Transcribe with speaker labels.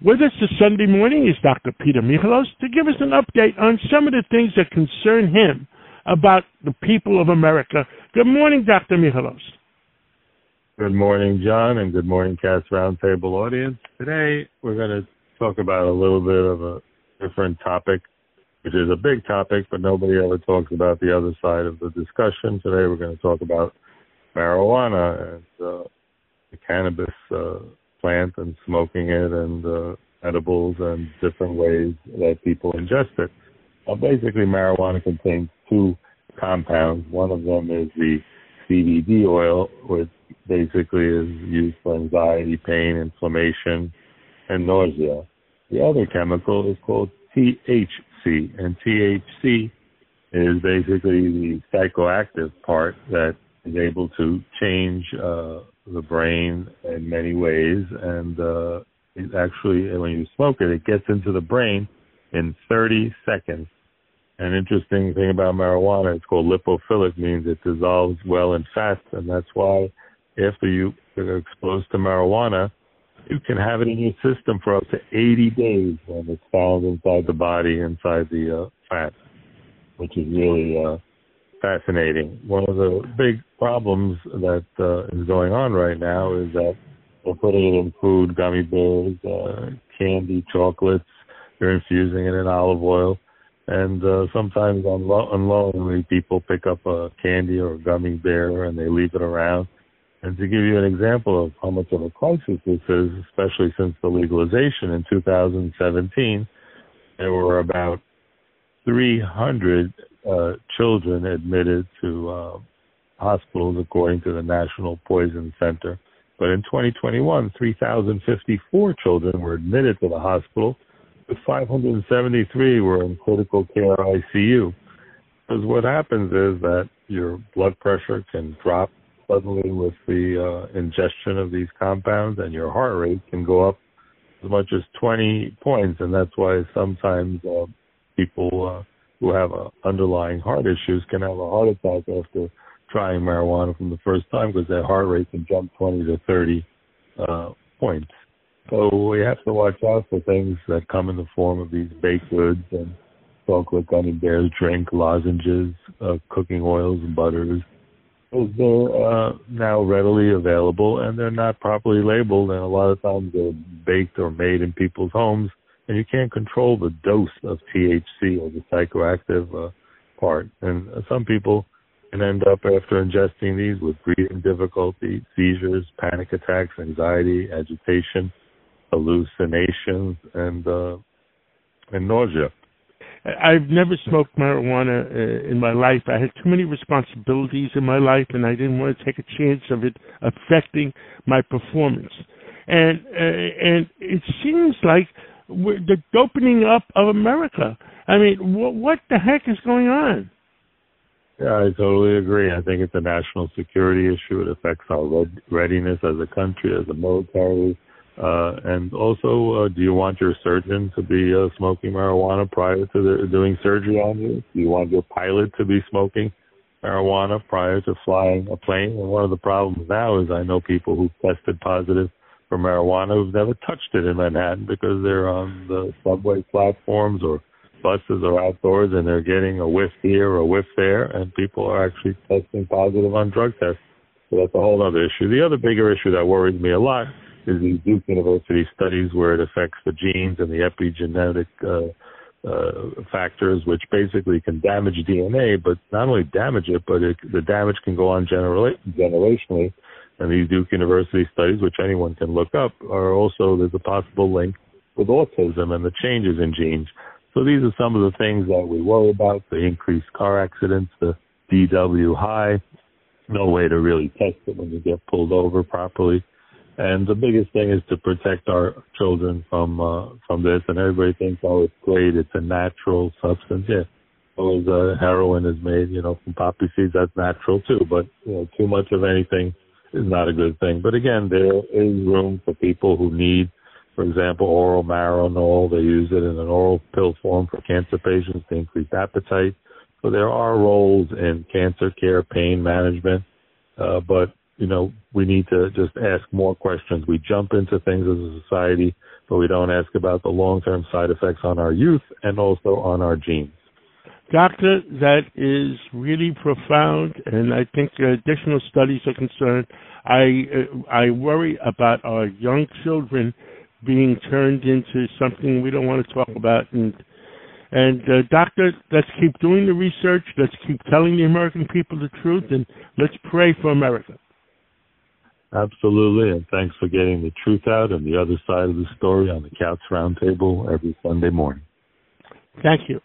Speaker 1: With us this Sunday morning is Dr. Peter Michalos to give us an update on some of the things that concern him about the people of America. Good morning, Dr. Michalos.
Speaker 2: Good morning, John, and good morning, Cats Roundtable audience. Today, we're going to talk about a little bit of a different topic, which is a big topic, but nobody ever talks about the other side of the discussion. Today, we're going to talk about marijuana and uh, the cannabis uh, plant and smoking it and uh, edibles and different ways that people ingest it. Well, basically, marijuana contains two compounds. One of them is the CBD oil, which basically is used for anxiety, pain, inflammation, and nausea. The other chemical is called THC, and THC is basically the psychoactive part that is able to change uh, the brain in many ways, and uh, it actually, when you smoke it, it gets into the brain in 30 seconds. An interesting thing about marijuana, it's called lipophilic, means it dissolves well and fast, and that's why after you are exposed to marijuana, you can have it in your system for up to 80 days when it's found inside the body, inside the uh, fat, which is really uh, fascinating. One of the big problems that uh, is going on right now is that they're putting it in food, gummy bears, uh, candy, chocolates. They're infusing it in olive oil. And uh, sometimes unknowingly, people pick up a candy or a gummy bear and they leave it around. And to give you an example of how much of a crisis this is, especially since the legalization in 2017, there were about 300 uh, children admitted to uh, hospitals according to the National Poison Center. But in 2021, 3,054 children were admitted to the hospital, but 573 were in critical care ICU. Because what happens is that your blood pressure can drop suddenly with the uh, ingestion of these compounds, and your heart rate can go up as much as 20 points, and that's why sometimes uh, people uh, who have uh, underlying heart issues can have a heart attack after trying marijuana from the first time because their heart rate can jump 20 to 30 uh, points. So we have to watch out for things that come in the form of these baked goods and chocolate gummy bears, drink, lozenges, uh, cooking oils and butters. Those are uh, now readily available and they're not properly labeled and a lot of times they're baked or made in people's homes and you can't control the dose of THC or the psychoactive uh, part. And some people can end up after ingesting these with breathing difficulty, seizures, panic attacks, anxiety, agitation, hallucinations, and uh, and nausea.
Speaker 1: I've never smoked marijuana uh, in my life. I had too many responsibilities in my life, and I didn't want to take a chance of it affecting my performance. And uh, and it seems like the opening up of America. I mean, what, what the heck is going on?
Speaker 2: Yeah, I totally agree. I think it's a national security issue. It affects our readiness as a country, as a military. Uh, and also, uh, do you want your surgeon to be uh, smoking marijuana prior to doing surgery on you? Do you want your pilot to be smoking marijuana prior to flying a plane? And one of the problems now is I know people who've tested positive for marijuana who've never touched it in Manhattan because they're on the subway platforms or buses or outdoors and they're getting a whiff here or a whiff there and people are actually testing positive on drug tests. So that's a whole other issue. The other bigger issue that worries me a lot is these Duke University studies where it affects the genes and the epigenetic uh, uh, factors, which basically can damage DNA, but not only damage it, but it, the damage can go on genera- generationally and these Duke University studies, which anyone can look up, are also there's a possible link with autism and the changes in genes. So these are some of the things that we worry about: the increased car accidents, the DW high, no way to really test it when you get pulled over properly. And the biggest thing is to protect our children from uh, from this. And everybody thinks, oh, it's great, it's a natural substance. Yeah, well, as uh, heroin is made, you know, from poppy seeds, that's natural too. But you know, too much of anything is not a good thing. But again, there is room for people who need, for example, oral Marinol. They use it in an oral pill form for cancer patients to increase appetite. So there are roles in cancer care, pain management, uh, but you know, we need to just ask more questions. We jump into things as a society, but we don't ask about the long term side effects on our youth and also on our genes.
Speaker 1: Doctor, that is really profound, and I think additional studies are concerned. I uh, I worry about our young children being turned into something we don't want to talk about. And and uh, doctor, let's keep doing the research. Let's keep telling the American people the truth, and let's pray for America.
Speaker 2: Absolutely, and thanks for getting the truth out and the other side of the story on the Cats Roundtable every Sunday morning.
Speaker 1: Thank you.